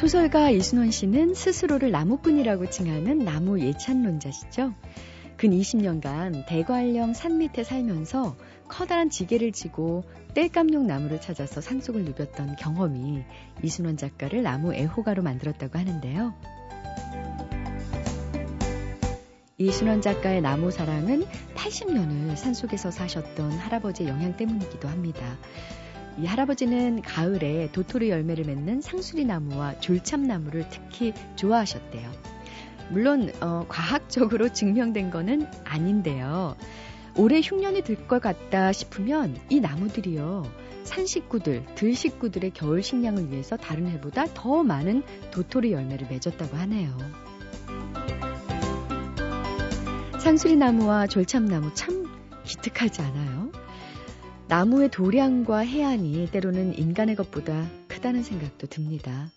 소설가 이순원 씨는 스스로를 나무꾼이라고 칭하는 나무 예찬론자시죠. 근 20년간 대관령 산 밑에 살면서 커다란 지게를 지고 땔감용 나무를 찾아서 산속을 누볐던 경험이 이순원 작가를 나무 애호가로 만들었다고 하는데요. 이순원 작가의 나무 사랑은 80년을 산속에서 사셨던 할아버지의 영향 때문이기도 합니다. 이 할아버지는 가을에 도토리 열매를 맺는 상수리 나무와 졸참 나무를 특히 좋아하셨대요. 물론 어, 과학적으로 증명된 거는 아닌데요. 올해 흉년이 들 것 같다 싶으면 이 나무들이요. 산 식구들, 들 식구들의 겨울 식량을 위해서 다른 해보다 더 많은 도토리 열매를 맺었다고 하네요. 상수리 나무와 졸참 나무 참 기특하지 않아요? 나무의 도량과 해안이 때로는 인간의 것보다 크다는 생각도 듭니다.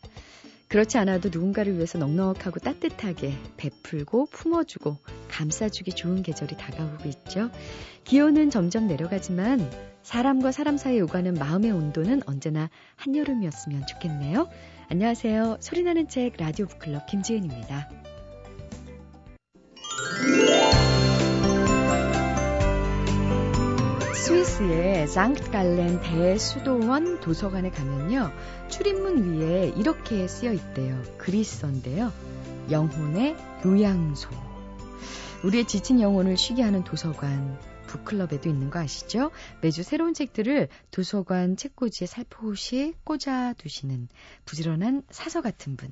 그렇지 않아도 누군가를 위해서 넉넉하고 따뜻하게 베풀고 품어주고 감싸주기 좋은 계절이 다가오고 있죠. 기온은 점점 내려가지만 사람과 사람 사이에 오가는 마음의 온도는 언제나 한여름이었으면 좋겠네요. 안녕하세요. 소리나는 책 라디오 북클럽 김지은입니다. 스위스의 장트갈렌 대수도원 도서관에 가면요. 출입문 위에 이렇게 쓰여 있대요. 써인데요. 영혼의 요양소. 우리의 지친 영혼을 쉬게 하는 도서관. 북클럽에도 있는 거 아시죠? 매주 새로운 책들을 도서관 책꽂이에 살포시 꽂아 두시는 부지런한 사서 같은 분.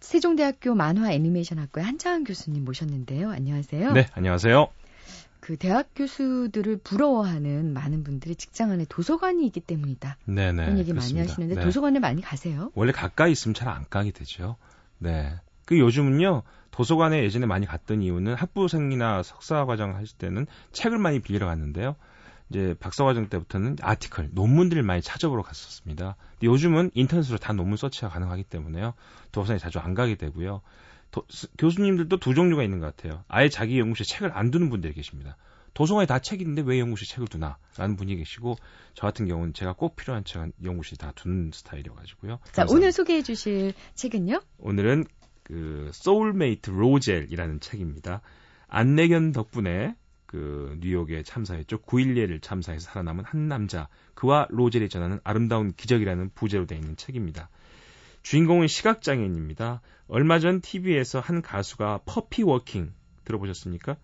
세종대학교 만화 애니메이션학과의 한창환 교수님 모셨는데요. 안녕하세요. 네, 안녕하세요. 그 대학 교수들을 부러워하는 많은 분들이 직장 안에 도서관이 있기 때문이다. 네네. 그런 얘기 그렇습니다. 많이 하시는데 네. 도서관에 많이 가세요? 원래 가까이 있으면 잘 안 가게 되죠. 네. 그 요즘은요, 도서관에 예전에 많이 갔던 이유는 학부생이나 석사과정 하실 때는 책을 많이 빌리러 갔는데요. 이제 박사과정 때부터는 아티클, 논문들을 많이 찾아보러 갔었습니다. 근데 요즘은 인터넷으로 다 논문 서치가 가능하기 때문에요. 도서관에 자주 안 가게 되고요. 도, 교수님들도 두 종류가 있는 것 같아요. 아예 자기 연구실에 책을 안 두는 분들이 계십니다. 도서관에 다 책이 있는데 왜 연구실 책을 두나? 라는 분이 계시고, 저 같은 경우는 제가 꼭 필요한 책은 연구실에 다 두는 스타일이어가지고요. 자, 감사합니다. 오늘 소개해 주실 책은요? 오늘은 그 소울메이트 로젤이라는 책입니다. 안내견 덕분에 그 뉴욕에 참사했죠. 9.11을 참사해서 살아남은 한 남자 그와 로젤이 전하는 아름다운 기적이라는 부제로 되어 있는 책입니다. 주인공은 시각장애인입니다. 얼마 전 TV에서 한 가수가 puppy walking 들어보셨습니까?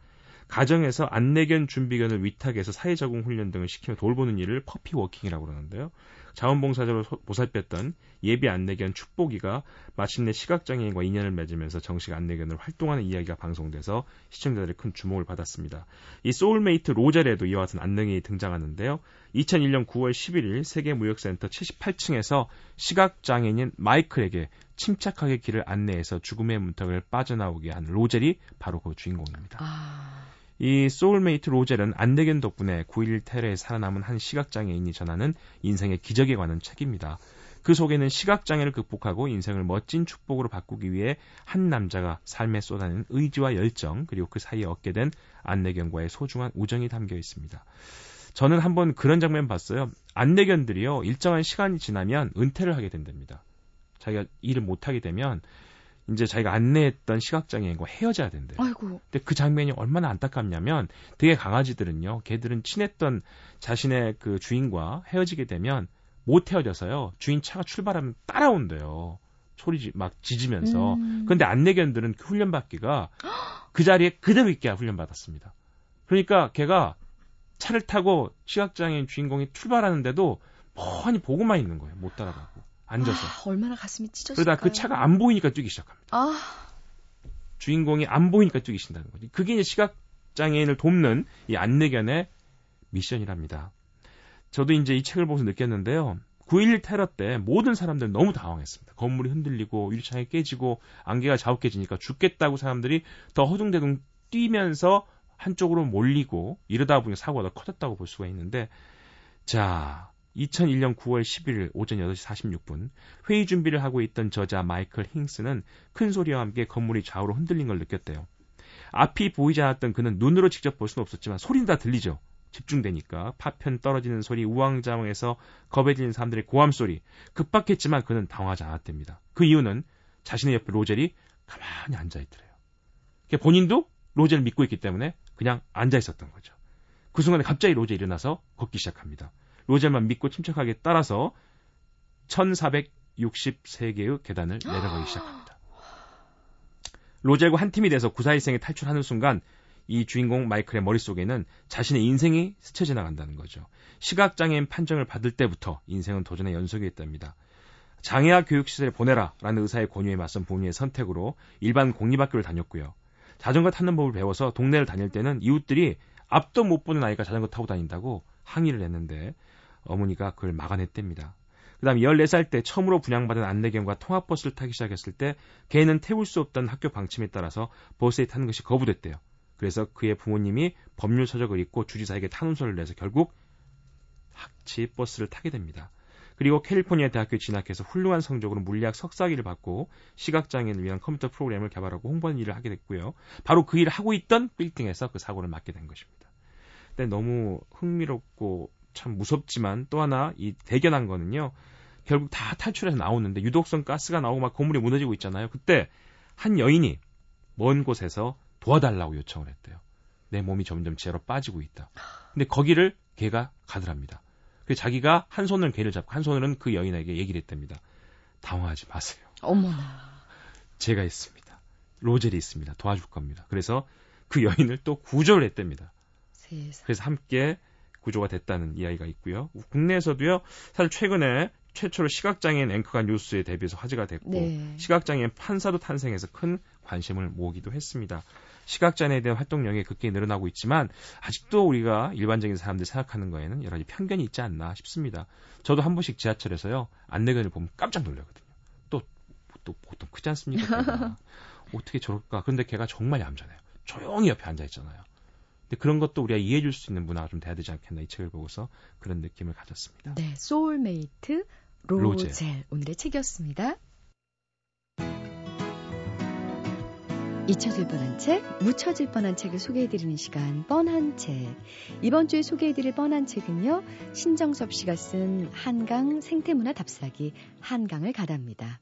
가정에서 안내견 준비견을 위탁해서 사회적응 훈련 등을 시키며 돌보는 일을 puppy walking이라고 그러는데요. 자원봉사자로 소- 보살폈던 예비 안내견 축복이가 마침내 시각장애인과 인연을 맺으면서 정식 안내견으로 활동하는 이야기가 방송돼서 시청자들의 큰 주목을 받았습니다. 이 소울메이트 로젤에도 이와 같은 안내견이 등장하는데요. 2001년 9월 11일 세계무역센터 78층에서 시각장애인 마이클에게 침착하게 길을 안내해서 죽음의 문턱을 빠져나오게 한 로젤이 바로 그 주인공입니다. 아, 이 소울메이트 로젤은 안내견 덕분에 9.11 테러에 살아남은 한 시각장애인이 전하는 인생의 기적에 관한 책입니다. 그 속에는 시각장애를 극복하고 인생을 멋진 축복으로 바꾸기 위해 한 남자가 삶에 쏟아낸 의지와 열정 그리고 그 사이에 얻게 된 안내견과의 소중한 우정이 담겨 있습니다. 저는 한번 그런 장면 봤어요. 안내견들이요 일정한 시간이 지나면 은퇴를 하게 된답니다. 자기가 일을 못하게 되면 이제 자기가 안내했던 시각장애인과 헤어져야 된대요. 아이고, 근데 그 장면이 얼마나 안타깝냐면 되게 강아지들은요. 걔들은 친했던 자신의 그 주인과 헤어지게 되면 못 헤어져서요. 주인 차가 출발하면 따라온대요. 소리 지- 막 짖으면서. 음. 근데 안내견들은 그 훈련 받기가 그 자리에 그대로 있게 훈련 받았습니다. 그러니까 걔가 차를 타고 시각장애인 주인공이 출발하는데도 뻔히 보고만 있는 거예요. 못 따라가고 앉아서. 아, 얼마나 가슴이 찢어질까요? 그러다 그 차가 안 보이니까 뛰기 시작합니다. 아, 주인공이 안 보이니까 뛰기 신다는 거지. 그게 이제 시각 장애인을 돕는 이 안내견의 미션이랍니다. 저도 이제 이 책을 보면서 느꼈는데요. 9.11 테러 때 모든 사람들은 너무 당황했습니다. 건물이 흔들리고 유리창이 깨지고 안개가 자욱해지니까 죽겠다고 사람들이 더 허둥대둥 뛰면서 한쪽으로 몰리고 이러다 보니 사고가 더 커졌다고 볼 수가 있는데 자 2001년 9월 11일 오전 8시 46분 회의 준비를 하고 있던 저자 마이클 힝스는 큰 소리와 함께 건물이 좌우로 흔들린 걸 느꼈대요. 앞이 보이지 않았던 그는 눈으로 직접 볼 수는 없었지만 소리는 다 들리죠. 집중되니까 파편 떨어지는 소리, 우왕좌왕해서 겁에 질린 사람들의 고함 소리 급박했지만 그는 당황하지 않았답니다. 그 이유는 자신의 옆에 로젤이 가만히 앉아 있더래요. 본인도 로젤을 믿고 있기 때문에 그냥 앉아 있었던 거죠. 그 순간에 갑자기 로젤이 일어나서 걷기 시작합니다. 로젤만 믿고 침착하게 따라서 1463개의 계단을 내려가기 시작합니다. 로젤과 한 팀이 돼서 구사일생에 탈출하는 순간 이 주인공 마이클의 머릿속에는 자신의 인생이 스쳐 지나간다는 거죠. 시각장애인 판정을 받을 때부터 인생은 도전의 연속이었답니다. 장애아 교육시설에 보내라 라는 의사의 권유에 맞선 부모님의 선택으로 일반 공립학교를 다녔고요. 자전거 타는 법을 배워서 동네를 다닐 때는 이웃들이 앞도 못 보는 아이가 자전거 타고 다닌다고 항의를 했는데 어머니가 그걸 막아냈답니다. 그 다음 14살 때 처음으로 분양받은 안내견과 통합버스를 타기 시작했을 때 개는 태울 수 없다는 학교 방침에 따라서 버스에 타는 것이 거부됐대요. 그래서 그의 부모님이 법률 서적을 읽고 주지사에게 탄원서를 내서 결국 학치 버스를 타게 됩니다. 그리고 캘리포니아 대학교에 진학해서 훌륭한 성적으로 물리학 석사학위를 받고 시각장애인을 위한 컴퓨터 프로그램을 개발하고 홍보하는 일을 하게 됐고요. 바로 그 일을 하고 있던 빌딩에서 그 사고를 맞게 된 것입니다. 근데 너무 흥미롭고 참 무섭지만 또 하나 이 대견한 거는요. 결국 다 탈출해서 나오는데 유독성 가스가 나오고 막 건물이 무너지고 있잖아요. 그때 한 여인이 먼 곳에서 도와달라고 요청을 했대요. 내 몸이 점점 지하로 빠지고 있다. 근데 거기를 걔가 가더랍니다. 그 자기가 한 손을 개를 잡고 한 손으로는 그 여인에게 얘기를 했답니다. 당황하지 마세요. 어머나. 제가 있습니다. 로젤이 있습니다. 도와줄 겁니다. 그래서 그 여인을 또 구조를 했답니다. 세상. 그래서 함께 구조가 됐다는 이야기가 있고요. 국내에서도요. 사실 최근에 최초로 시각장애인 앵커가 뉴스에 대비해서 화제가 됐고 네. 시각장애인 판사도 탄생해서 큰 관심을 모으기도 했습니다. 시각장애에 대한 활동량이 극히 늘어나고 있지만 아직도 우리가 일반적인 사람들이 생각하는 거에는 여러 가지 편견이 있지 않나 싶습니다. 저도 한 번씩 지하철에서요 안내견을 보면 깜짝 놀라거든요. 또, 또 보통 크지 않습니까? 어떻게 저럴까? 그런데 걔가 정말 얌전해요. 조용히 옆에 앉아 있잖아요. 근데 그런 것도 우리가 이해해 줄 수 있는 문화가 좀 돼야 되지 않겠나 이 책을 보고서 그런 느낌을 가졌습니다. 네, 소울메이트 로젤, 로젤. 오늘의 책이었습니다. 잊혀질 뻔한 책, 묻혀질 뻔한 책을 소개해드리는 시간, 뻔한 책. 이번 주에 소개해드릴 뻔한 책은요, 신정섭 씨가 쓴 한강 생태문화 답사기, 한강을 가답니다.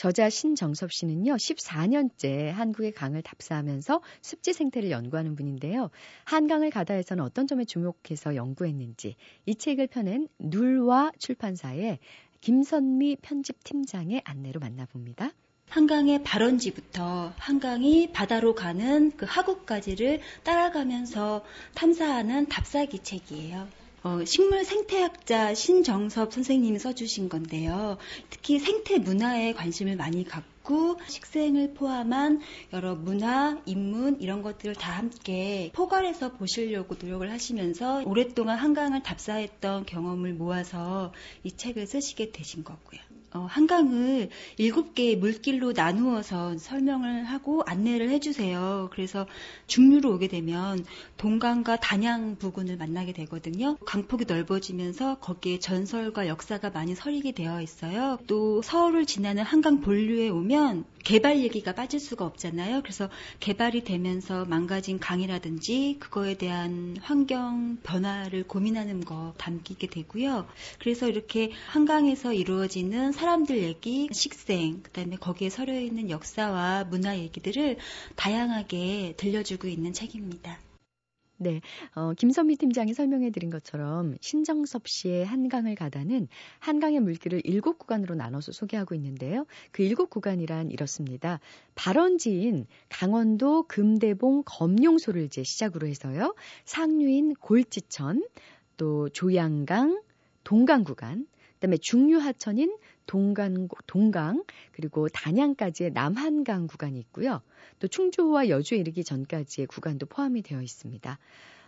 저자 신정섭 씨는요, 14년째 한국의 강을 답사하면서 습지 생태를 연구하는 분인데요. 한강을 가다에서는 어떤 점에 주목해서 연구했는지 이 책을 펴낸 눌와 출판사의 김선미 편집팀장의 안내로 만나봅니다. 한강의 발원지부터 한강이 바다로 가는 그 하구까지를 따라가면서 탐사하는 답사기 책이에요. 어, 식물 생태학자 신정섭 선생님이 써주신 건데요. 특히 생태 문화에 관심을 많이 갖고 식생을 포함한 여러 문화, 인문 이런 것들을 다 함께 포괄해서 보시려고 노력을 하시면서 오랫동안 한강을 답사했던 경험을 모아서 이 책을 쓰시게 되신 거고요. 어, 한강을 일곱 개의 물길로 나누어서 설명을 하고 안내를 해주세요. 그래서 중류로 오게 되면 동강과 단양 부근을 만나게 되거든요. 강폭이 넓어지면서 거기에 전설과 역사가 많이 서리게 되어 있어요. 또 서울을 지나는 한강 본류에 오면 개발 얘기가 빠질 수가 없잖아요. 그래서 개발이 되면서 망가진 강이라든지 그거에 대한 환경 변화를 고민하는 거 담기게 되고요. 그래서 이렇게 한강에서 이루어지는 사람들 얘기, 식생, 그다음에 거기에 서려 있는 역사와 문화 얘기들을 다양하게 들려주고 있는 책입니다. 네, 어, 김선미 팀장이 설명해 드린 것처럼 신정섭 씨의 한강을 가다는 한강의 물길을 일곱 구간으로 나눠서 소개하고 있는데요. 그 일곱 구간이란 이렇습니다. 발원지인 강원도 금대봉 검룡소를 이제 시작으로 해서요. 상류인 골지천, 또 조양강, 동강 구간, 그다음에 중류 하천인 동강, 동강 그리고 단양까지의 남한강 구간이 있고요. 또 충주와 여주에 이르기 전까지의 구간도 포함이 되어 있습니다.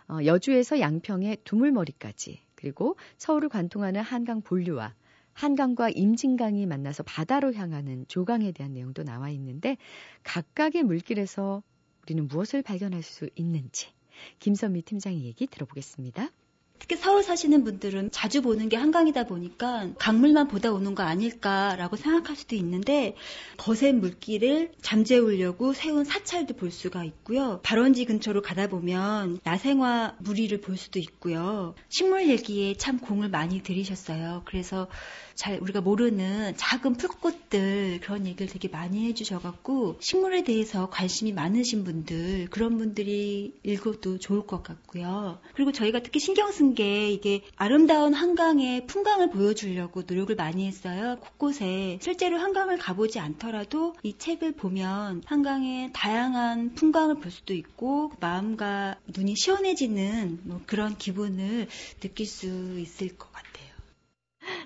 어, 여주에서 양평의 두물머리까지 그리고 서울을 관통하는 한강 본류와 한강과 임진강이 만나서 바다로 향하는 조강에 대한 내용도 나와 있는데 각각의 물길에서 우리는 무엇을 발견할 수 있는지 김선미 팀장의 얘기 들어보겠습니다. 특히 서울 사시는 분들은 자주 보는 게 한강이다 보니까 강물만 보다 오는 거 아닐까라고 생각할 수도 있는데 거센 물길을 잠재우려고 세운 사찰도 볼 수가 있고요. 발원지 근처로 가다 보면 야생화 무리를 볼 수도 있고요. 식물 얘기에 참 공을 많이 들이셨어요. 그래서 잘 우리가 모르는 작은 풀꽃들 그런 얘기를 되게 많이 해주셔갖고 식물에 대해서 관심이 많으신 분들 그런 분들이 읽어도 좋을 것 같고요. 그리고 저희가 특히 신경 쓴게 이게 아름다운 한강의 풍광을 보여주려고 노력을 많이 했어요. 곳곳에 실제로 한강을 가보지 않더라도 이 책을 보면 한강의 다양한 풍광을 볼 수도 있고 마음과 눈이 시원해지는 뭐 그런 기분을 느낄 수 있을 것 같아요.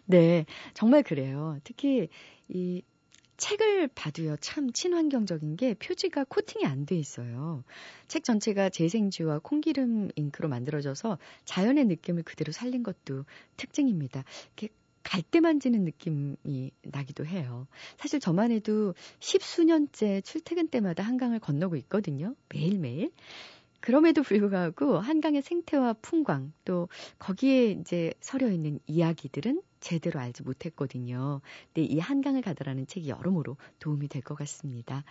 네, 정말 그래요. 특히 이 책을 봐도요, 참 친환경적인 게 표지가 코팅이 안 돼 있어요. 책 전체가 재생지와 콩기름 잉크로 만들어져서 자연의 느낌을 그대로 살린 것도 특징입니다. 이렇게 갈대 만지는 느낌이 나기도 해요. 사실 저만 해도 십수년째 출퇴근 때마다 한강을 건너고 있거든요. 매일매일. 그럼에도 불구하고 한강의 생태와 풍광 또 거기에 이제 서려 있는 이야기들은 제대로 알지 못했거든요. 근데 이 한강을 가다라는 책이 여러모로 도움이 될 것 같습니다.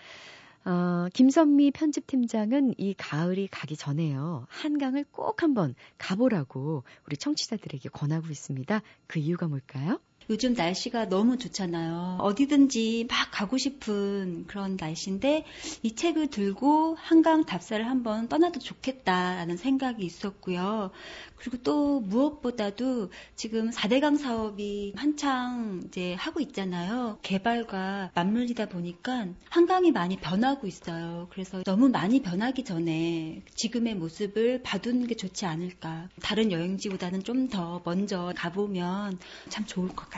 어, 김선미 편집팀장은 이 가을이 가기 전에요. 한강을 꼭 한번 가보라고 우리 청취자들에게 권하고 있습니다. 그 이유가 뭘까요? 요즘 날씨가 너무 좋잖아요. 어디든지 막 가고 싶은 그런 날씨인데 이 책을 들고 한강 답사를 한번 떠나도 좋겠다라는 생각이 있었고요. 그리고 또 무엇보다도 지금 4대강 사업이 한창 이제 하고 있잖아요. 개발과 맞물리다 보니까 한강이 많이 변하고 있어요. 그래서 너무 많이 변하기 전에 지금의 모습을 봐두는 게 좋지 않을까. 다른 여행지보다는 좀 더 먼저 가보면 참 좋을 것 같아요.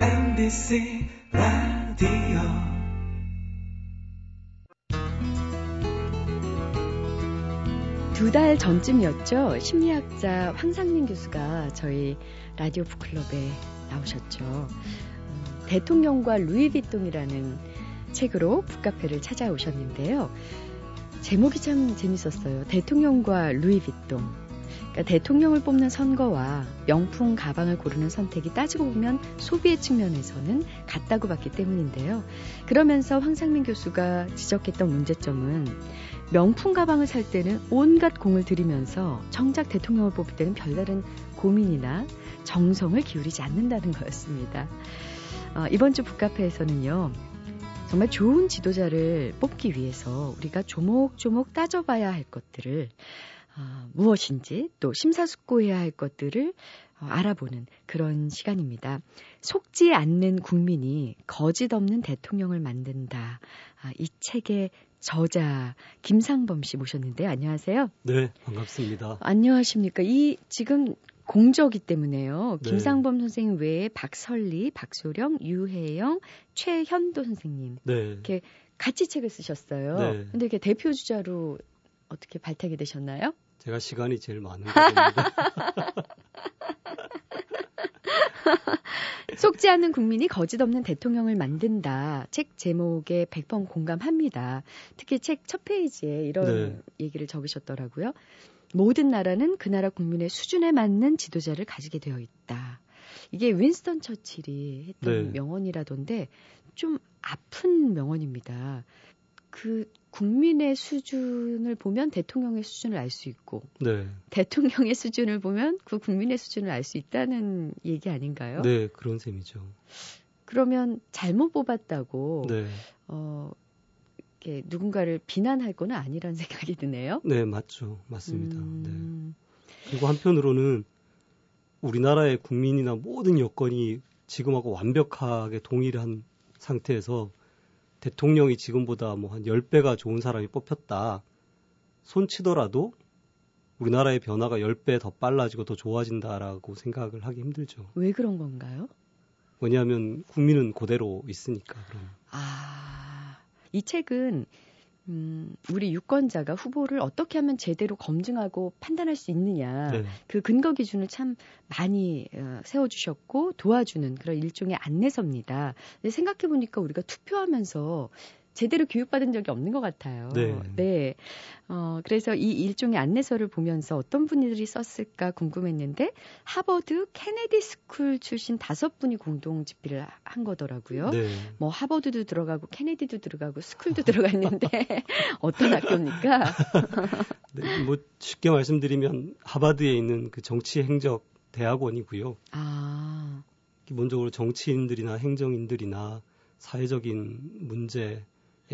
MBC 라디오 두달 전쯤이었죠. 심리학자 황상민 교수가 저희 라디오 북클럽에 나오셨죠. 음, 대통령과 루이비통이라는 책으로 북카페를 찾아오셨는데요. 제목이 참 재밌었어요. 대통령과 루이비통. 그러니까 대통령을 뽑는 선거와 명품 가방을 고르는 선택이 따지고 보면 소비의 측면에서는 같다고 봤기 때문인데요. 그러면서 황상민 교수가 지적했던 문제점은 명품 가방을 살 때는 온갖 공을 들이면서 정작 대통령을 뽑을 때는 별다른 고민이나 정성을 기울이지 않는다는 거였습니다. 어, 이번 주 북카페에서는요. 정말 좋은 지도자를 뽑기 위해서 우리가 조목조목 따져봐야 할 것들을 어, 무엇인지 또 심사숙고해야 할 것들을 어, 알아보는 그런 시간입니다. 속지 않는 국민이 거짓 없는 대통령을 만든다. 아, 이 책의 저자 김상범 씨 모셨는데 안녕하세요. 네, 반갑습니다. 안녕하십니까? 이 지금 공저기 때문에요. 네. 김상범 선생님 외에 박설리, 박소령, 유혜영, 최현도 선생님 네. 이렇게 같이 책을 쓰셨어요. 네. 근데 이렇게 대표 주자로 어떻게 발탁이 되셨나요? 제가 시간이 제일 많은 겁니다. 속지 않는 국민이 거짓 없는 대통령을 만든다. 책 제목에 100번 공감합니다. 특히 책 첫 페이지에 이런 네. 얘기를 적으셨더라고요. 모든 나라는 그 나라 국민의 수준에 맞는 지도자를 가지게 되어 있다. 이게 윈스턴 처칠이 했던 네. 명언이라던데 좀 아픈 명언입니다. 그 국민의 수준을 보면 대통령의 수준을 알 수 있고 네. 대통령의 수준을 보면 그 국민의 수준을 알 수 있다는 얘기 아닌가요? 네, 그런 셈이죠. 그러면 잘못 뽑았다고 네. 어 이렇게 누군가를 비난할 거는 아니라는 생각이 드네요. 네, 맞죠. 맞습니다. 음... 네. 그리고 한편으로는 우리나라의 국민이나 모든 여건이 지금하고 완벽하게 동일한 상태에서 대통령이 지금보다 뭐 한 10배가 좋은 사람이 뽑혔다. 손치더라도 우리나라의 변화가 10배 더 빨라지고 더 좋아진다라고 생각을 하기 힘들죠. 왜 그런 건가요? 왜냐하면 국민은 그대로 있으니까. 그럼. 아, 이 책은 음, 우리 유권자가 후보를 어떻게 하면 제대로 검증하고 판단할 수 있느냐 네. 그 근거 기준을 참 많이 어, 세워주셨고 도와주는 그런 일종의 안내서입니다. 생각해 보니까 우리가 투표하면서 제대로 교육받은 적이 없는 것 같아요. 네. 네. 어, 그래서 이 일종의 안내서를 보면서 어떤 분들이 썼을까 궁금했는데 하버드 케네디 스쿨 출신 다섯 분이 공동 집필을 한 거더라고요. 네. 뭐 하버드도 들어가고 케네디도 들어가고 스쿨도 들어가 있는데 어떤 학교입니까? 네, 뭐 쉽게 말씀드리면 하버드에 있는 그 정치 행정 대학원이고요. 아. 기본적으로 정치인들이나 행정인들이나 사회적인 문제에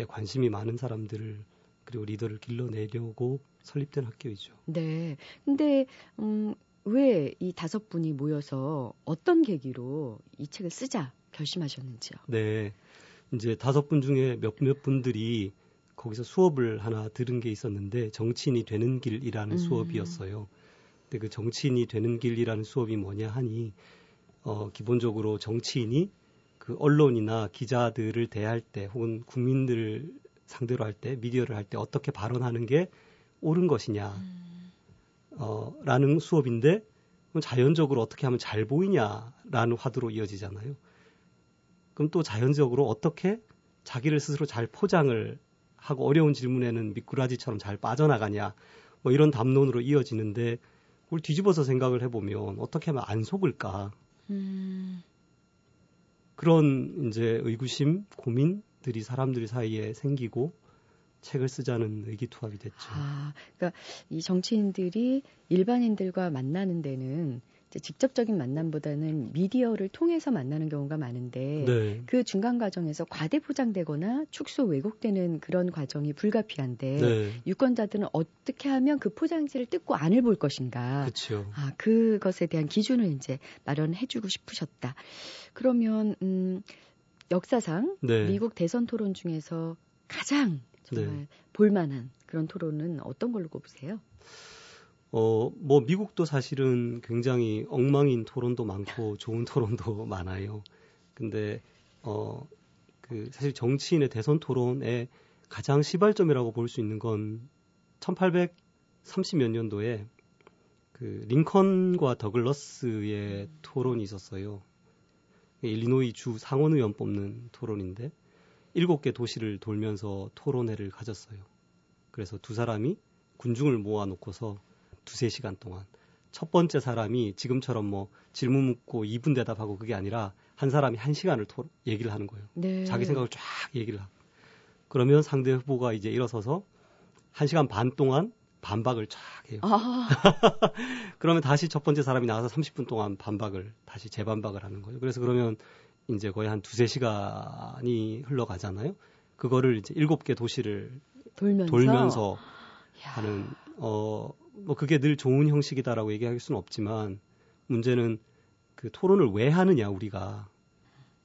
관심이 많은 사람들을 그리고 리더를 길러내려고 설립된 학교이죠. 네. 근데 음, 왜 이 다섯 분이 모여서 어떤 계기로 이 책을 쓰자 결심하셨는지요? 네. 이제 다섯 분 중에 몇몇 분들이 거기서 수업을 하나 들은 게 있었는데 정치인이 되는 길이라는 음. 수업이었어요. 근데 그 정치인이 되는 길이라는 수업이 뭐냐 하니 어 기본적으로 정치인이 그 언론이나 기자들을 대할 때 혹은 국민들을 상대로 할 때 미디어를 할 때 어떻게 발언하는 게 옳은 것이냐 어 라는 수업인데 자연적으로 어떻게 하면 잘 보이냐라는 화두로 이어지잖아요. 그럼 또 자연적으로 어떻게 자기를 스스로 잘 포장을 하고 어려운 질문에는 미꾸라지처럼 잘 빠져나가냐 뭐 이런 담론으로 이어지는데 그걸 뒤집어서 생각을 해보면 어떻게 하면 안 속을까 음. 그런 이제 의구심 고민들이 사람들 사이에 생기고 책을 쓰자는 의기투합이 됐죠. 아, 그러니까 이 정치인들이 일반인들과 만나는 데는 이제 직접적인 만남보다는 미디어를 통해서 만나는 경우가 많은데 네. 그 중간 과정에서 과대 포장되거나 축소 왜곡되는 그런 과정이 불가피한데 네. 유권자들은 어떻게 하면 그 포장지를 뜯고 안을 볼 것인가? 그렇죠. 아, 그것에 대한 기준을 이제 마련해 주고 싶으셨다. 그러면 음, 역사상 네. 미국 대선 토론 중에서 가장 정말 네. 볼만한 그런 토론은 어떤 걸로 꼽으세요? 어, 뭐 미국도 사실은 굉장히 엉망인 토론도 많고 좋은 토론도 많아요. 근데 어, 그 사실 정치인의 대선 토론의 가장 시발점이라고 볼 수 있는 건 1830몇 년도에 그 링컨과 더글러스의 토론이 있었어요. 일리노이 주 상원의원 뽑는 토론인데 일곱 개 도시를 돌면서 토론회를 가졌어요. 그래서 두 사람이 군중을 모아놓고서 두세 시간 동안 첫 번째 사람이 지금처럼 뭐 질문 묻고 2분 대답하고 그게 아니라 한 사람이 한 시간을 토, 얘기를 하는 거예요. 네. 자기 생각을 쫙 얘기를 하고. 그러면 상대 후보가 이제 일어서서 한 시간 반 동안 반박을 쫙 해요. 아, 그러면 다시 첫 번째 사람이 나와서 30분 동안 반박을 다시 재반박을 하는 거예요. 그래서 그러면 이제 거의 한 두세 시간이 흘러가잖아요. 그거를 이제 일곱 개 도시를 돌면서 돌면서 야, 하는 어 뭐 그게 늘 좋은 형식이다라고 얘기할 수는 없지만 문제는 그 토론을 왜 하느냐 우리가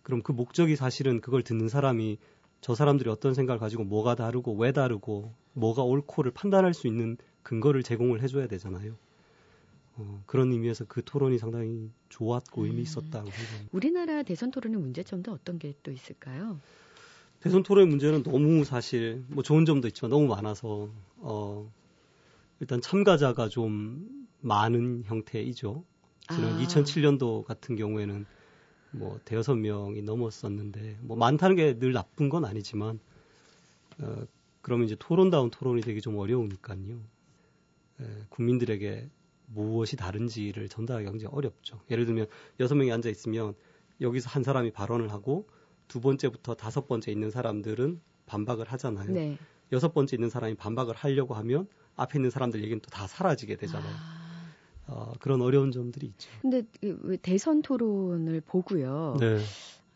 그럼 그 목적이 사실은 그걸 듣는 사람이 저 사람들이 어떤 생각을 가지고 뭐가 다르고 왜 다르고 뭐가 옳고를 판단할 수 있는 근거를 제공을 해줘야 되잖아요. 어, 그런 의미에서 그 토론이 상당히 좋았고 의미 있었다고 생각합니다. 우리나라 대선 토론의 문제점도 어떤 게 또 있을까요? 대선 토론의 문제는 너무 사실 뭐 좋은 점도 있지만 너무 많아서 어 일단 참가자가 좀 많은 형태이죠. 지난 아. 2007년도 같은 경우에는 뭐 대여섯 명이 넘었었는데 뭐 많다는 게 늘 나쁜 건 아니지만 어 그러면 이제 토론다운 토론이 되기 좀 어려우니까요. 에, 국민들에게 무엇이 다른지를 전달하기 굉장히 어렵죠. 예를 들면 여섯 명이 앉아 있으면 여기서 한 사람이 발언을 하고 두 번째부터 다섯 번째 있는 사람들은 반박을 하잖아요. 네. 여섯 번째 있는 사람이 반박을 하려고 하면 앞에 있는 사람들 얘기는 또 다 사라지게 되잖아요. 아, 어, 그런 어려운 점들이 있죠. 근데 이왜 대선 토론을 보고요. 네.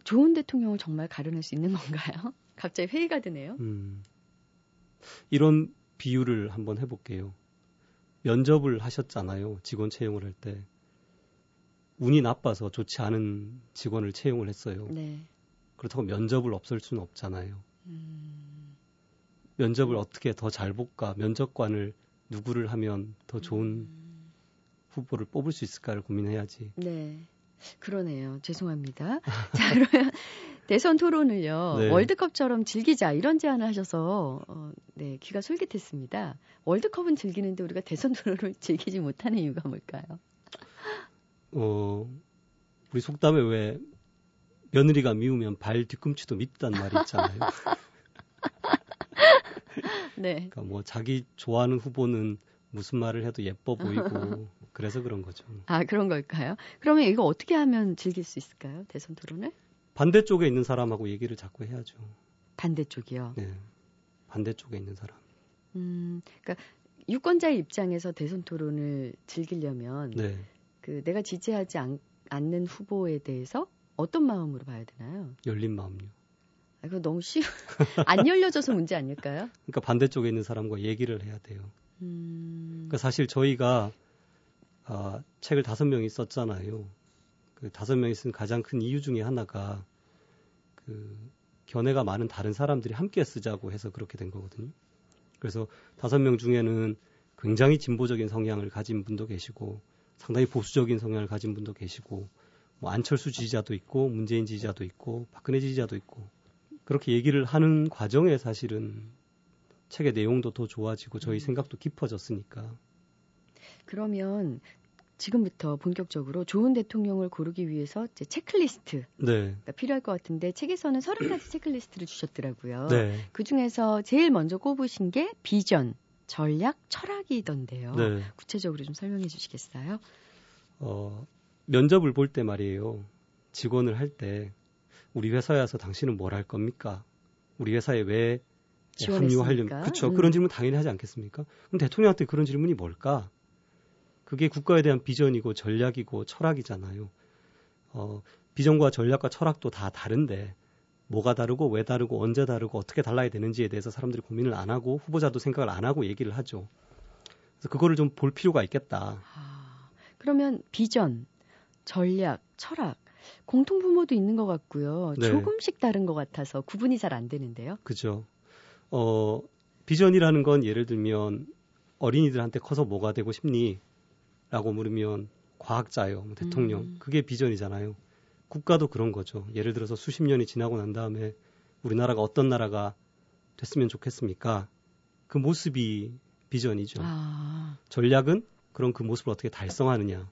좋은 대통령을 정말 가려낼 수 있는 건가요? 갑자기 회의가 드네요. 음. 이런 비유를 한번 해볼게요. 면접을 하셨잖아요. 직원 채용을 할 때. 운이 나빠서 좋지 않은 직원을 채용을 했어요. 네. 그렇다고 면접을 없앨 수는 없잖아요. 음, 면접을 어떻게 더 잘 볼까? 면접관을 누구를 하면 더 좋은 음, 후보를 뽑을 수 있을까를 고민해야지. 네. 그러네요. 죄송합니다. 자, 그러면 대선 토론을요. 네. 월드컵처럼 즐기자 이런 제안을 하셔서 어, 네, 귀가 솔깃했습니다. 월드컵은 즐기는데 우리가 대선 토론을 즐기지 못하는 이유가 뭘까요? 어, 우리 속담에 왜 며느리가 미우면 발 뒤꿈치도 밉단 말이 있잖아요. 네. 그러니까 뭐 자기 좋아하는 후보는 무슨 말을 해도 예뻐 보이고 그래서 그런 거죠. 아 그런 걸까요? 그러면 이거 어떻게 하면 즐길 수 있을까요? 대선 토론을? 반대쪽에 있는 사람하고 얘기를 자꾸 해야죠. 반대쪽이요. 네. 반대쪽에 있는 사람. 음, 그러니까 유권자의 입장에서 대선 토론을 즐기려면 네. 그 내가 지지하지 않, 않는 후보에 대해서 어떤 마음으로 봐야 되나요? 열린 마음요. 아, 그거 너무 쉬워. 안 열려져서 문제 아닐까요? 그러니까 반대쪽에 있는 사람과 얘기를 해야 돼요. 음, 그러니까 사실 저희가 아, 책을 다섯 명이 썼잖아요. 그 다섯 명이 쓴 가장 큰 이유 중에 하나가 그 견해가 많은 다른 사람들이 함께 쓰자고 해서 그렇게 된 거거든요. 그래서 다섯 명 중에는 굉장히 진보적인 성향을 가진 분도 계시고 상당히 보수적인 성향을 가진 분도 계시고 뭐 안철수 지지자도 있고 문재인 지지자도 있고 박근혜 지지자도 있고 그렇게 얘기를 하는 과정에 사실은 책의 내용도 더 좋아지고 저희 음. 생각도 깊어졌으니까 그러면 지금부터 본격적으로 좋은 대통령을 고르기 위해서 이제 체크리스트 네. 가 필요할 것 같은데 책에서는 서른 가지 체크리스트를 주셨더라고요. 네. 그 중에서 제일 먼저 꼽으신 게 비전, 전략, 철학이던데요. 네. 구체적으로 좀 설명해 주시겠어요? 어, 면접을 볼 때 말이에요. 직원을 할 때 우리 회사에 와서 당신은 뭘 할 겁니까? 우리 회사에 왜 합류하려면 그렇죠. 음. 그런 질문 당연히 하지 않겠습니까? 그럼 대통령한테 그런 질문이 뭘까? 그게 국가에 대한 비전이고 전략이고 철학이잖아요. 어, 비전과 전략과 철학도 다 다른데 뭐가 다르고 왜 다르고 언제 다르고 어떻게 달라야 되는지에 대해서 사람들이 고민을 안 하고 후보자도 생각을 안 하고 얘기를 하죠. 그래서 그거를 좀 볼 필요가 있겠다. 아, 그러면 비전, 전략, 철학 공통 부모도 있는 것 같고요. 네. 조금씩 다른 것 같아서 구분이 잘 안 되는데요. 그죠. 어, 비전이라는 건 예를 들면 어린이들한테 커서 뭐가 되고 싶니? 라고 물으면 과학자요, 뭐 대통령. 음. 그게 비전이잖아요. 국가도 그런 거죠. 예를 들어서 수십 년이 지나고 난 다음에 우리나라가 어떤 나라가 됐으면 좋겠습니까? 그 모습이 비전이죠. 아, 전략은 그런 그 모습을 어떻게 달성하느냐.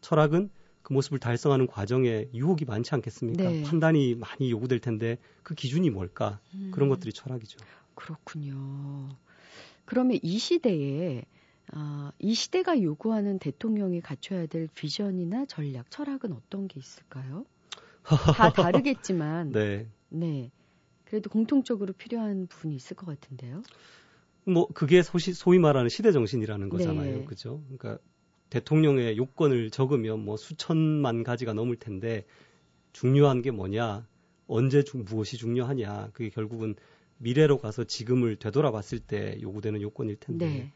철학은 그 모습을 달성하는 과정에 유혹이 많지 않겠습니까? 네. 판단이 많이 요구될 텐데 그 기준이 뭘까? 음, 그런 것들이 철학이죠. 그렇군요. 그러면 이 시대에 아, 이 시대가 요구하는 대통령이 갖춰야 될 비전이나 전략, 철학은 어떤 게 있을까요? 다 다르겠지만, 네. 네. 그래도 공통적으로 필요한 부분이 있을 것 같은데요. 뭐 그게 소시, 소위 말하는 시대 정신이라는 네. 거잖아요. 그죠? 그러니까 대통령의 요건을 적으면 뭐 수천만 가지가 넘을 텐데 중요한 게 뭐냐? 언제 중, 무엇이 중요하냐? 그게 결국은 미래로 가서 지금을 되돌아봤을 때 요구되는 요건일 텐데 네.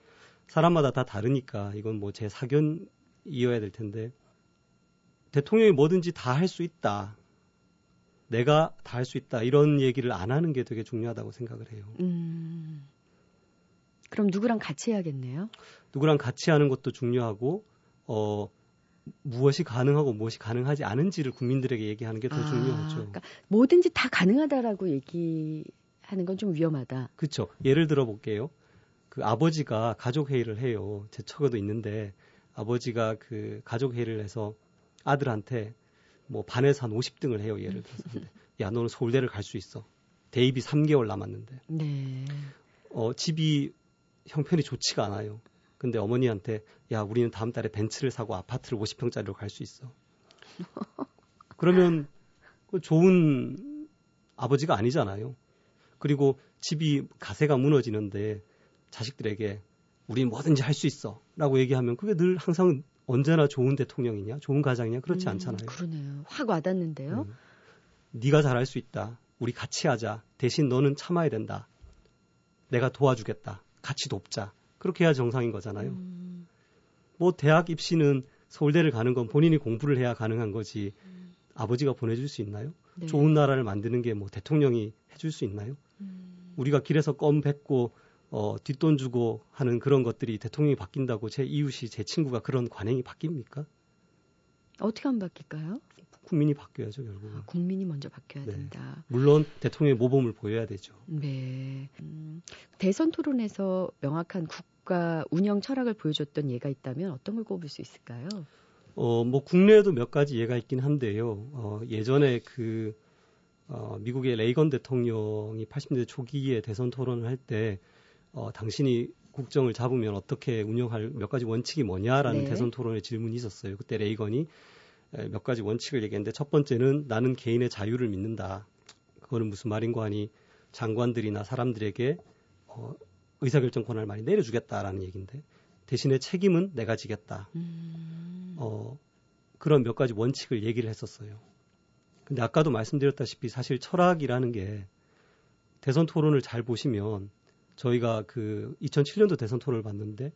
사람마다 다 다르니까 이건 뭐 제 사견이어야 될 텐데 대통령이 뭐든지 다 할 수 있다. 내가 다 할 수 있다. 이런 얘기를 안 하는 게 되게 중요하다고 생각을 해요. 음, 그럼 누구랑 같이 해야겠네요. 누구랑 같이 하는 것도 중요하고 어 무엇이 가능하고 무엇이 가능하지 않은지를 국민들에게 얘기하는 게더 아, 중요하죠. 그러니까 뭐든지 다 가능하다라고 얘기하는 건 좀 위험하다. 그렇죠. 예를 들어 볼게요. 그 아버지가 가족 회의를 해요. 제 처가도 있는데 아버지가 그 가족 회의를 해서 아들한테 뭐 반에서 한 50등을 해요. 예를 들어서. 야, 너는 서울대를 갈 수 있어. 대입이 3개월 남았는데. 네. 어, 집이 형편이 좋지가 않아요. 근데 어머니한테 야, 우리는 다음 달에 벤츠를 사고 아파트를 50평짜리로 갈 수 있어. 그러면 그 좋은 아버지가 아니잖아요. 그리고 집이 가세가 무너지는데 자식들에게 우리는 뭐든지 할 수 있어. 라고 얘기하면 그게 늘 항상 언제나 좋은 대통령이냐, 좋은 가장이냐, 그렇지 음, 않잖아요. 그러네요. 확 와닿는데요. 음. 네가 잘할 수 있다. 우리 같이 하자. 대신 너는 참아야 된다. 내가 도와주겠다. 같이 돕자. 그렇게 해야 정상인 거잖아요. 음, 뭐 대학 입시는 서울대를 가는 건 본인이 공부를 해야 가능한 거지. 아버지가 보내줄 수 있나요? 네. 좋은 나라를 만드는 게 뭐 대통령이 해줄 수 있나요? 음, 우리가 길에서 껌 뱉고 어, 뒷돈 주고 하는 그런 것들이 대통령이 바뀐다고 제 이웃이 제 친구가 그런 관행이 바뀝니까? 어떻게 하면 바뀔까요? 국민이 바뀌어야죠 결국은. 아, 국민이 먼저 바뀌어야 네. 된다. 물론 대통령의 모범을 보여야 되죠. 네. 음, 대선 토론에서 명확한 국가 운영 철학을 보여줬던 예가 있다면 어떤 걸 꼽을 수 있을까요? 어, 뭐 국내에도 몇 가지 예가 있긴 한데요. 어, 예전에 그 어, 미국의 레이건 대통령이 80년대 초기에 대선 토론을 할 때 어, 당신이 국정을 잡으면 어떻게 운영할 몇 가지 원칙이 뭐냐라는 네. 대선 토론의 질문이 있었어요. 그때 레이건이 몇 가지 원칙을 얘기했는데 첫 번째는 나는 개인의 자유를 믿는다. 그거는 무슨 말인고 하니 장관들이나 사람들에게 어, 의사결정 권한을 많이 내려주겠다라는 얘기인데 대신에 책임은 내가 지겠다. 음. 어, 그런 몇 가지 원칙을 얘기를 했었어요. 근데 아까도 말씀드렸다시피 사실 철학이라는 게 대선 토론을 잘 보시면 저희가 그 2007년도 대선 토론을 봤는데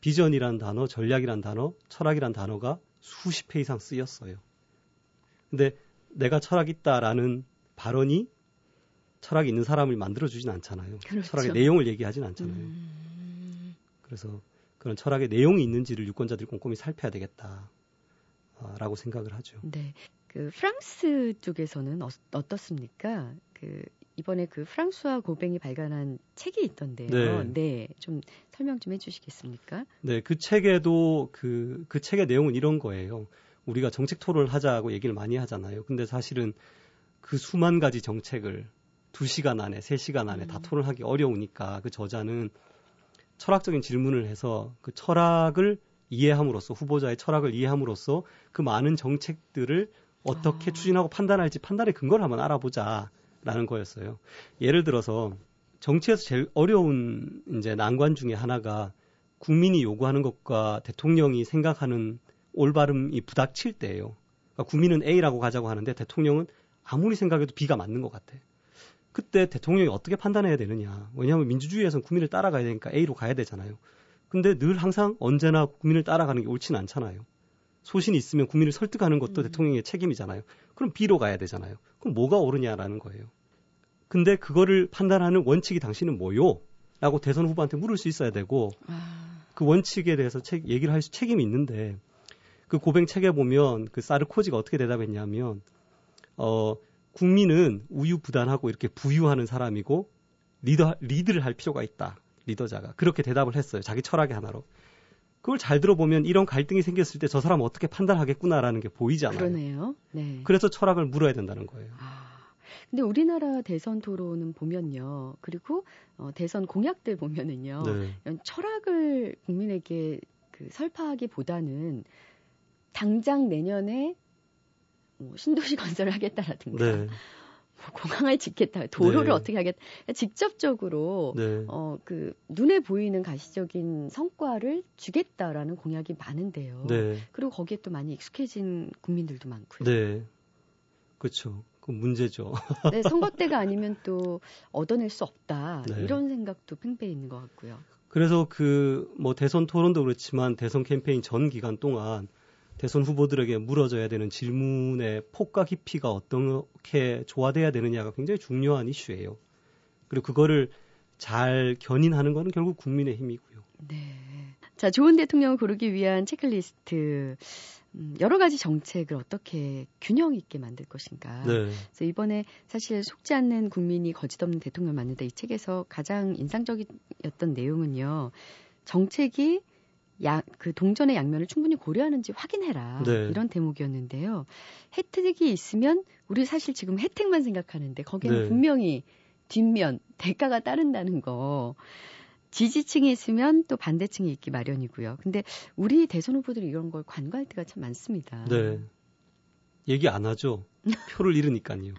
비전이란 단어, 전략이란 단어, 철학이란 단어가 수십 회 이상 쓰였어요. 근데 내가 철학 있다라는 발언이 철학이 있는 사람을 만들어주진 않잖아요. 그렇죠. 철학의 내용을 얘기하진 않잖아요. 음... 그래서 그런 철학의 내용이 있는지를 유권자들이 꼼꼼히 살펴야 되겠다라고 아, 생각을 하죠. 네. 그 프랑스 쪽에서는 어, 어떻습니까? 그 이번에 그 프랑스와 고뱅이 발간한 책이 있던데요. 네. 네. 좀 설명 좀 해주시겠습니까? 네, 그 책에도 그, 그 책의 내용은 이런 거예요. 우리가 정책 토론을 하자고 얘기를 많이 하잖아요. 근데 사실은 그 수만 가지 정책을 두 시간 안에, 세 시간 안에 음. 다 토론하기 어려우니까 그 저자는 철학적인 질문을 해서 그 철학을 이해함으로써 후보자의 철학을 이해함으로써 그 많은 정책들을 어떻게 아. 추진하고 판단할지 판단의 근거를 한번 알아보자. 라는 거였어요. 예를 들어서 정치에서 제일 어려운 이제 난관 중에 하나가 국민이 요구하는 것과 대통령이 생각하는 올바름이 부닥칠 때예요. 그러니까 국민은 A라고 가자고 하는데 대통령은 아무리 생각해도 B가 맞는 것 같아. 그때 대통령이 어떻게 판단해야 되느냐. 왜냐하면 민주주의에서는 국민을 따라가야 되니까 A로 가야 되잖아요. 근데 늘 항상 언제나 국민을 따라가는 게 옳지는 않잖아요. 소신이 있으면 국민을 설득하는 것도 음. 대통령의 책임이잖아요. 그럼 B로 가야 되잖아요. 그럼 뭐가 옳으냐라는 거예요. 근데 그거를 판단하는 원칙이 당신은 뭐요? 라고 대선 후보한테 물을 수 있어야 되고 아. 그 원칙에 대해서 책, 얘기를 할 수 책임이 있는데 그 고백 책에 보면 그 사르코지가 어떻게 대답했냐면 어 국민은 우유부단하고 이렇게 부유하는 사람이고 리더 리드를 할 필요가 있다. 리더자가 그렇게 대답을 했어요. 자기 철학의 하나로. 그걸 잘 들어보면 이런 갈등이 생겼을 때 저 사람은 어떻게 판단하겠구나라는 게 보이잖아요. 그러네요. 네. 그래서 철학을 물어야 된다는 거예요. 아, 근데 우리나라 대선 토론은 보면요. 그리고 어, 대선 공약들 보면은요. 네. 철학을 국민에게 그 설파하기보다는 당장 내년에 뭐 신도시 건설을 하겠다라든가 네. 공항을 짓겠다, 도로를 네. 어떻게 하겠다, 직접적으로 네. 어, 그 눈에 보이는 가시적인 성과를 주겠다라는 공약이 많은데요. 네. 그리고 거기에 또 많이 익숙해진 국민들도 많고요. 네, 그렇죠. 그 문제죠. 네, 선거 때가 아니면 또 얻어낼 수 없다 네. 이런 생각도 팽배해 있는 것 같고요. 그래서 그 뭐 대선 토론도 그렇지만 대선 캠페인 전 기간 동안 대선 후보들에게 물어져야 되는 질문의 폭과 깊이가 어떻게 조화돼야 되느냐가 굉장히 중요한 이슈예요. 그리고 그거를 잘 견인하는 거는 결국 국민의 힘이고요. 네. 자, 좋은 대통령을 고르기 위한 체크리스트. 음, 여러 가지 정책을 어떻게 균형 있게 만들 것인가. 네. 그래서 이번에 사실 속지 않는 국민이 거짓없는 대통령 맞는다 이 책에서 가장 인상적이었던 내용은요. 정책이 야, 그 동전의 양면을 충분히 고려하는지 확인해라. 네. 이런 대목이었는데요. 혜택이 있으면 우리 사실 지금 혜택만 생각하는데 거기에는 네. 분명히 뒷면 대가가 따른다는 거. 지지층이 있으면 또 반대층이 있기 마련이고요. 근데 우리 대선 후보들이 이런 걸 관과할 때가 참 많습니다. 네. 얘기 안 하죠. 표를 잃으니까요.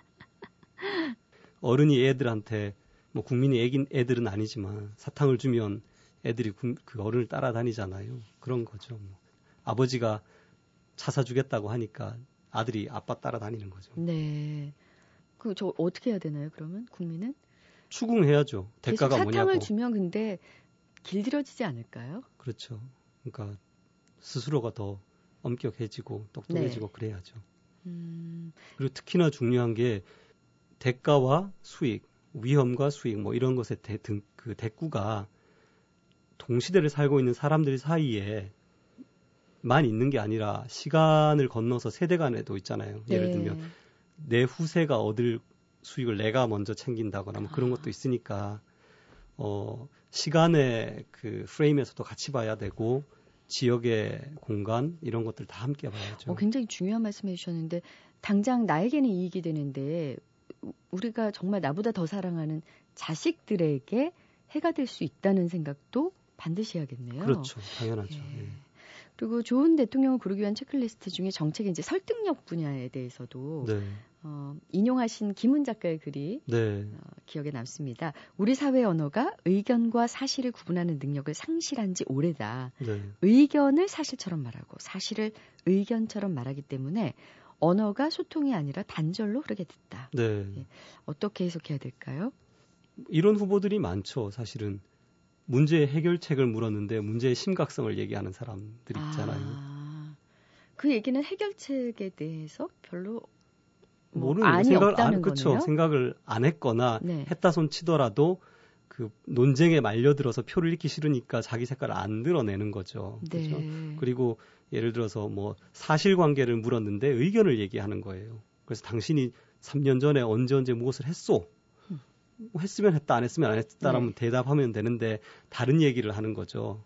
어른이 애들한테 뭐 국민이 애긴 애들은 아니지만 사탕을 주면 애들이 그 어른을 따라다니잖아요. 그런 거죠. 뭐. 아버지가 차 사주겠다고 하니까 아들이 아빠 따라다니는 거죠. 네. 그 저 어떻게 해야 되나요? 그러면 국민은 추궁해야죠. 대가가 사탕을 뭐냐고. 주면 근데 길들여지지 않을까요? 그렇죠. 그러니까 스스로가 더 엄격해지고 똑똑해지고 네. 그래야죠. 음... 그리고 특히나 중요한 게 대가와 수익, 위험과 수익 뭐 이런 것의 대, 등, 그 대꾸가 동시대를 살고 있는 사람들 사이에 만 있는 게 아니라 시간을 건너서 세대 간에도 있잖아요. 예를 네. 들면 내 후세가 얻을 수익을 내가 먼저 챙긴다거나 뭐 그런 것도 있으니까 어 시간의 그 프레임에서도 같이 봐야 되고 지역의 공간 이런 것들 다 함께 봐야죠. 어, 굉장히 중요한 말씀해 주셨는데 당장 나에게는 이익이 되는데 우리가 정말 나보다 더 사랑하는 자식들에게 해가 될 수 있다는 생각도 반드시 해야겠네요. 그렇죠. 당연하죠. 예. 예. 그리고 좋은 대통령을 고르기 위한 체크리스트 중에 정책의 이제 설득력 분야에 대해서도 네. 어, 인용하신 김은 작가의 글이 네. 어, 기억에 남습니다. 우리 사회 언어가 의견과 사실을 구분하는 능력을 상실한 지 오래다. 네. 의견을 사실처럼 말하고 사실을 의견처럼 말하기 때문에 언어가 소통이 아니라 단절로 흐르게 됐다. 네. 예. 어떻게 해석해야 될까요? 이런 후보들이 많죠. 사실은 문제의 해결책을 물었는데 문제의 심각성을 얘기하는 사람들 있잖아요. 아, 그 얘기는 해결책에 대해서 별로 뭐 모르는 생각을 안, 그쵸, 생각을 안 했거나 네. 했다 손 치더라도 그 논쟁에 말려들어서 표를 잃기 싫으니까 자기 색깔을 안 드러내는 거죠. 네. 그렇죠? 그리고 예를 들어서 뭐 사실관계를 물었는데 의견을 얘기하는 거예요. 그래서 당신이 3년 전에 언제 언제 무엇을 했소? 뭐 했으면 했다, 안 했으면 안 했다라면 네. 대답하면 되는데 다른 얘기를 하는 거죠.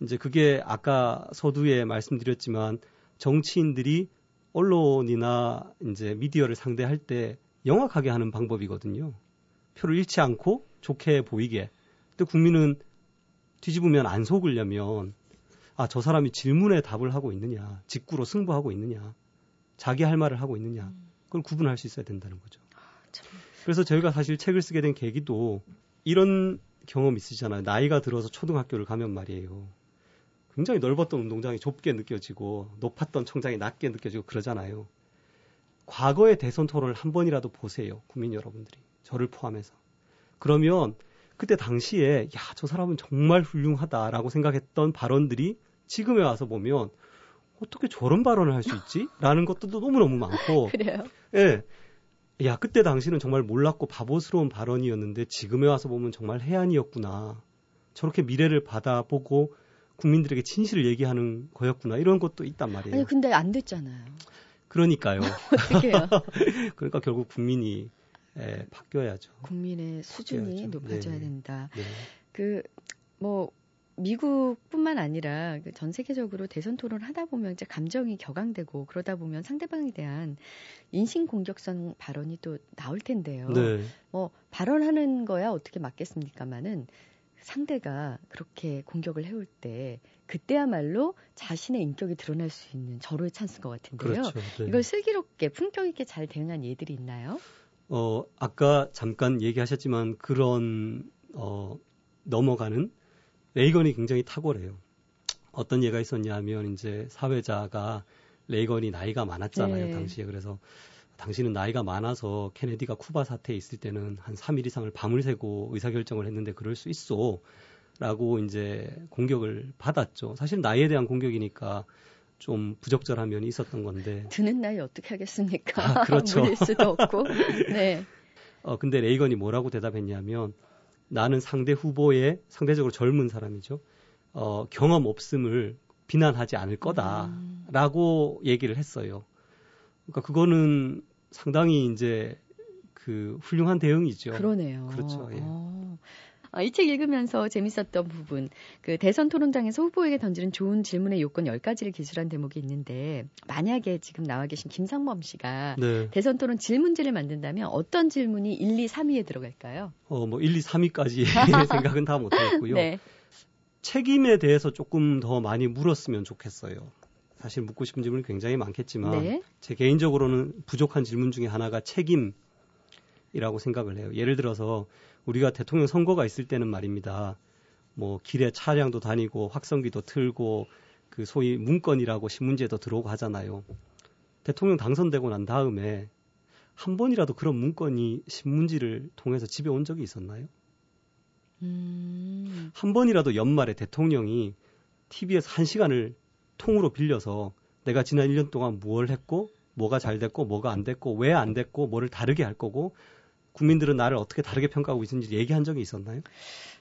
이제 그게 아까 서두에 말씀드렸지만 정치인들이 언론이나 이제 미디어를 상대할 때 영악하게 하는 방법이거든요. 표를 잃지 않고 좋게 보이게. 근데 국민은 뒤집으면 안 속으려면 아, 저 사람이 질문에 답을 하고 있느냐, 직구로 승부하고 있느냐, 자기 할 말을 하고 있느냐, 그걸 구분할 수 있어야 된다는 거죠. 그래서 저희가 사실 책을 쓰게 된 계기도 이런 경험 있으시잖아요. 나이가 들어서 초등학교를 가면 말이에요. 굉장히 넓었던 운동장이 좁게 느껴지고 높았던 청장이 낮게 느껴지고 그러잖아요. 과거의 대선 토론을 한 번이라도 보세요. 국민 여러분들이. 저를 포함해서. 그러면 그때 당시에 야, 저 사람은 정말 훌륭하다라고 생각했던 발언들이 지금에 와서 보면 어떻게 저런 발언을 할 수 있지? 라는 것도 너무너무 많고. 그래요? 예. 야, 그때 당시는 정말 몰랐고 바보스러운 발언이었는데 지금에 와서 보면 정말 해안이었구나. 저렇게 미래를 받아보고 국민들에게 진실을 얘기하는 거였구나. 이런 것도 있단 말이에요. 아니, 근데 안 됐잖아요. 그러니까요. 어떻게요? 그러니까 결국 국민이 예, 바뀌어야죠. 국민의 수준이 바뀌어야죠. 높아져야 네. 된다. 네. 그, 뭐, 미국뿐만 아니라 그전 세계적으로 대선 토론을 하다 보면 이제 감정이 격앙되고 그러다 보면 상대방에 대한 인신 공격성 발언이 또 나올 텐데요. 네. 뭐 발언하는 거야 어떻게 맞겠습니까마는 상대가 그렇게 공격을 해올 때 그때야말로 자신의 인격이 드러날 수 있는 절호의 찬스인 것 같은데요. 그렇죠. 네. 이걸 슬기롭게 품격 있게 잘 대응한 예들이 있나요? 어 아까 잠깐 얘기하셨지만 그런 어 넘어가는 레이건이 굉장히 탁월해요. 어떤 예가 있었냐 하면 이제 사회자가 레이건이 나이가 많았잖아요, 네. 당시에. 그래서 당신은 나이가 많아서 케네디가 쿠바 사태에 있을 때는 한 3일 이상을 밤을 새고 의사결정을 했는데 그럴 수 있어. 라고 이제 공격을 받았죠. 사실 나이에 대한 공격이니까 좀 부적절한 면이 있었던 건데. 드는 나이 어떻게 하겠습니까? 아, 그렇죠. 수도 없고. 네. 어, 근데 레이건이 뭐라고 대답했냐면 나는 상대 후보의 상대적으로 젊은 사람이죠. 어, 경험 없음을 비난하지 않을 거다라고 음. 얘기를 했어요. 그러니까 그거는 상당히 이제 그 훌륭한 대응이죠. 그러네요. 그렇죠. 예. 어. 아, 이책 읽으면서 재밌었던 부분, 그 대선 토론장에서 후보에게 던지는 좋은 질문의 요건 10가지를 기술한 대목이 있는데, 만약에 지금 나와 계신 김상범 씨가 네. 대선 토론 질문지를 만든다면 어떤 질문이 1, 2, 3위에 들어갈까요? 어, 뭐 1, 2, 3위까지 생각은 다 못하겠고요. 네. 책임에 대해서 조금 더 많이 물었으면 좋겠어요. 사실 묻고 싶은 질문이 굉장히 많겠지만 네. 제 개인적으로는 부족한 질문 중에 하나가 책임이라고 생각을 해요. 예를 들어서 우리가 대통령 선거가 있을 때는 말입니다. 뭐 길에 차량도 다니고 확성기도 틀고 그 소위 문건이라고 신문지에도 들어오고 하잖아요. 대통령 당선되고 난 다음에 한 번이라도 그런 문건이 신문지를 통해서 집에 온 적이 있었나요? 음... 한 번이라도 연말에 대통령이 TV에서 한 시간을 통으로 빌려서 내가 지난 1년 동안 무엇을 했고 뭐가 잘 됐고 뭐가 안 됐고 왜 안 됐고 뭐를 다르게 할 거고 국민들은 나를 어떻게 다르게 평가하고 있는지 얘기한 적이 있었나요?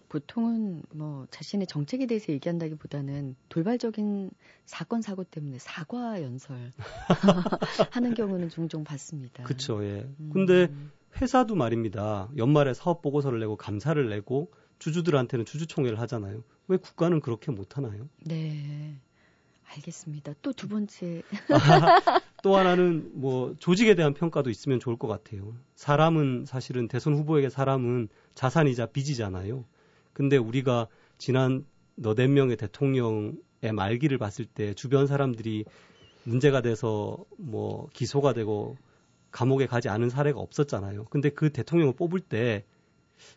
보통은 뭐 자신의 정책에 대해서 얘기한다기보다는 돌발적인 사건 사고 때문에 사과 연설 하는 경우는 종종 봤습니다. 그렇죠. 예. 음. 근데 회사도 말입니다. 연말에 사업 보고서를 내고 감사를 내고 주주들한테는 주주총회를 하잖아요. 왜 국가는 그렇게 못 하나요? 네. 알겠습니다. 또 두 번째. 또 하나는 뭐 조직에 대한 평가도 있으면 좋을 것 같아요. 사람은 사실은 대선 후보에게 사람은 자산이자 빚이잖아요. 근데 우리가 지난 너댓 명의 대통령의 말기를 봤을 때 주변 사람들이 문제가 돼서 뭐 기소가 되고 감옥에 가지 않은 사례가 없었잖아요. 근데 그 대통령을 뽑을 때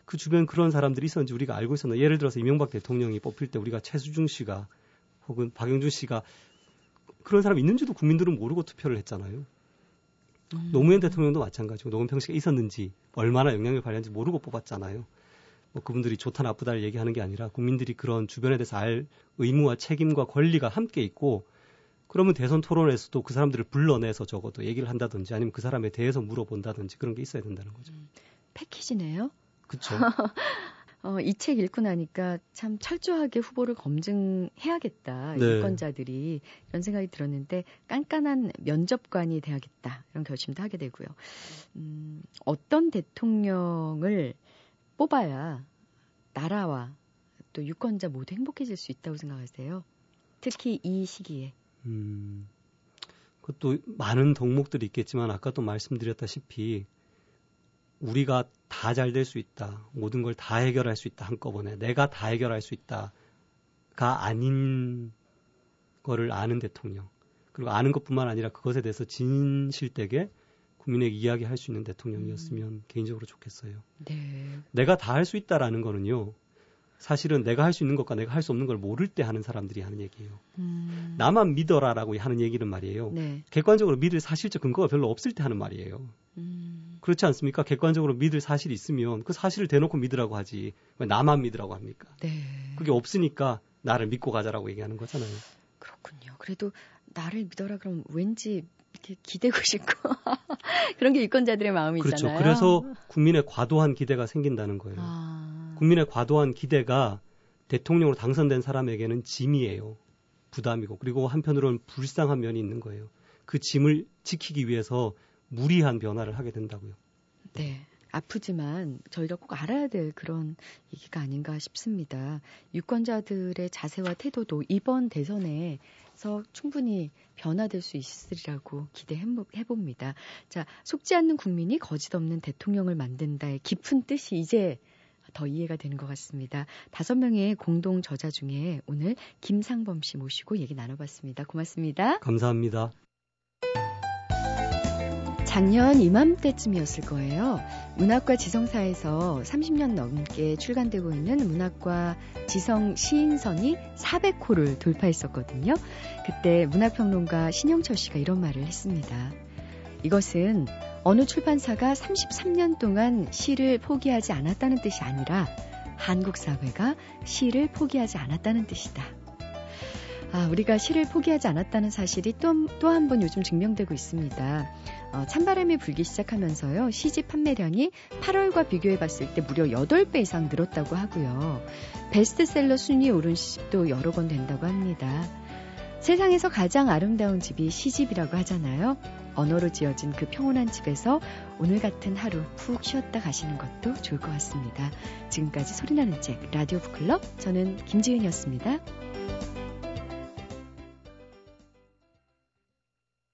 그 주변 그런 사람들이 있었는지 우리가 알고 있었나? 예를 들어서 이명박 대통령이 뽑힐 때 우리가 최수중 씨가 혹은 박영준 씨가 그런 사람 있는지도 국민들은 모르고 투표를 했잖아요. 음. 노무현 대통령도 마찬가지고 노무현 씨가 있었는지 얼마나 영향을 발휘한지 모르고 뽑았잖아요. 뭐 그분들이 좋다 나쁘다를 얘기하는 게 아니라 국민들이 그런 주변에 대해서 알 의무와 책임과 권리가 함께 있고 그러면 대선 토론에서도 그 사람들을 불러내서 적어도 얘기를 한다든지 아니면 그 사람에 대해서 물어본다든지 그런 게 있어야 된다는 거죠. 음, 패키지네요. 그렇죠. 어, 이 책 읽고 나니까 참 철저하게 후보를 검증해야겠다. 네. 유권자들이 이런 생각이 들었는데 깐깐한 면접관이 돼야겠다. 이런 결심도 하게 되고요. 음, 어떤 대통령을 뽑아야 나라와 또 유권자 모두 행복해질 수 있다고 생각하세요? 특히 이 시기에. 음, 그것도 많은 덕목들이 있겠지만 아까 도 말씀드렸다시피 우리가 다 잘 될 수 있다. 모든 걸 다 해결할 수 있다. 한꺼번에. 내가 다 해결할 수 있다 가 아닌 거를 아는 대통령. 그리고 아는 것뿐만 아니라 그것에 대해서 진실되게 국민에게 이야기할 수 있는 대통령이었으면 음. 개인적으로 좋겠어요. 네. 내가 다 할 수 있다라는 거는요. 사실은 내가 할 수 있는 것과 내가 할 수 없는 걸 모를 때 하는 사람들이 하는 얘기예요. 음. 나만 믿어라라고 하는 얘기는 말이에요. 네. 객관적으로 믿을 사실적 근거가 별로 없을 때 하는 말이에요. 음. 그렇지 않습니까? 객관적으로 믿을 사실이 있으면 그 사실을 대놓고 믿으라고 하지 왜 나만 믿으라고 합니까? 네. 그게 없으니까 나를 믿고 가자라고 얘기하는 거잖아요. 그렇군요. 그래도 나를 믿어라 그럼 왠지 이렇게 기대고 싶고 그런 게 유권자들의 마음이잖아요. 그렇죠. 그래서 국민의 과도한 기대가 생긴다는 거예요. 아... 국민의 과도한 기대가 대통령으로 당선된 사람에게는 짐이에요. 부담이고 그리고 한편으로는 불쌍한 면이 있는 거예요. 그 짐을 지키기 위해서 무리한 변화를 하게 된다고요. 네. 아프지만 저희가 꼭 알아야 될 그런 얘기가 아닌가 싶습니다. 유권자들의 자세와 태도도 이번 대선에서 충분히 변화될 수 있으리라고 기대해 봅니다. 자, 속지 않는 국민이 거짓 없는 대통령을 만든다의 깊은 뜻이 이제 더 이해가 되는 것 같습니다. 다섯 명의 공동 저자 중에 오늘 김상범 씨 모시고 얘기 나눠봤습니다. 고맙습니다. 감사합니다. 작년 이맘때쯤이었을 거예요. 문학과 지성사에서 30년 넘게 출간되고 있는 문학과 지성 시인선이 400호를 돌파했었거든요. 그때 문학평론가 신영철 씨가 이런 말을 했습니다. 이것은 어느 출판사가 33년 동안 시를 포기하지 않았다는 뜻이 아니라 한국 사회가 시를 포기하지 않았다는 뜻이다. 아, 우리가 시를 포기하지 않았다는 사실이 또, 또한 번 요즘 증명되고 있습니다. 어, 찬바람이 불기 시작하면서요, 시집 판매량이 8월과 비교해 봤을 때 무려 8배 이상 늘었다고 하고요. 베스트셀러 순위에 오른 시집도 여러 권 된다고 합니다. 세상에서 가장 아름다운 집이 시집이라고 하잖아요. 언어로 지어진 그 평온한 집에서 오늘 같은 하루 푹 쉬었다 가시는 것도 좋을 것 같습니다. 지금까지 소리나는 책 라디오 북클럽 저는 김지은이었습니다.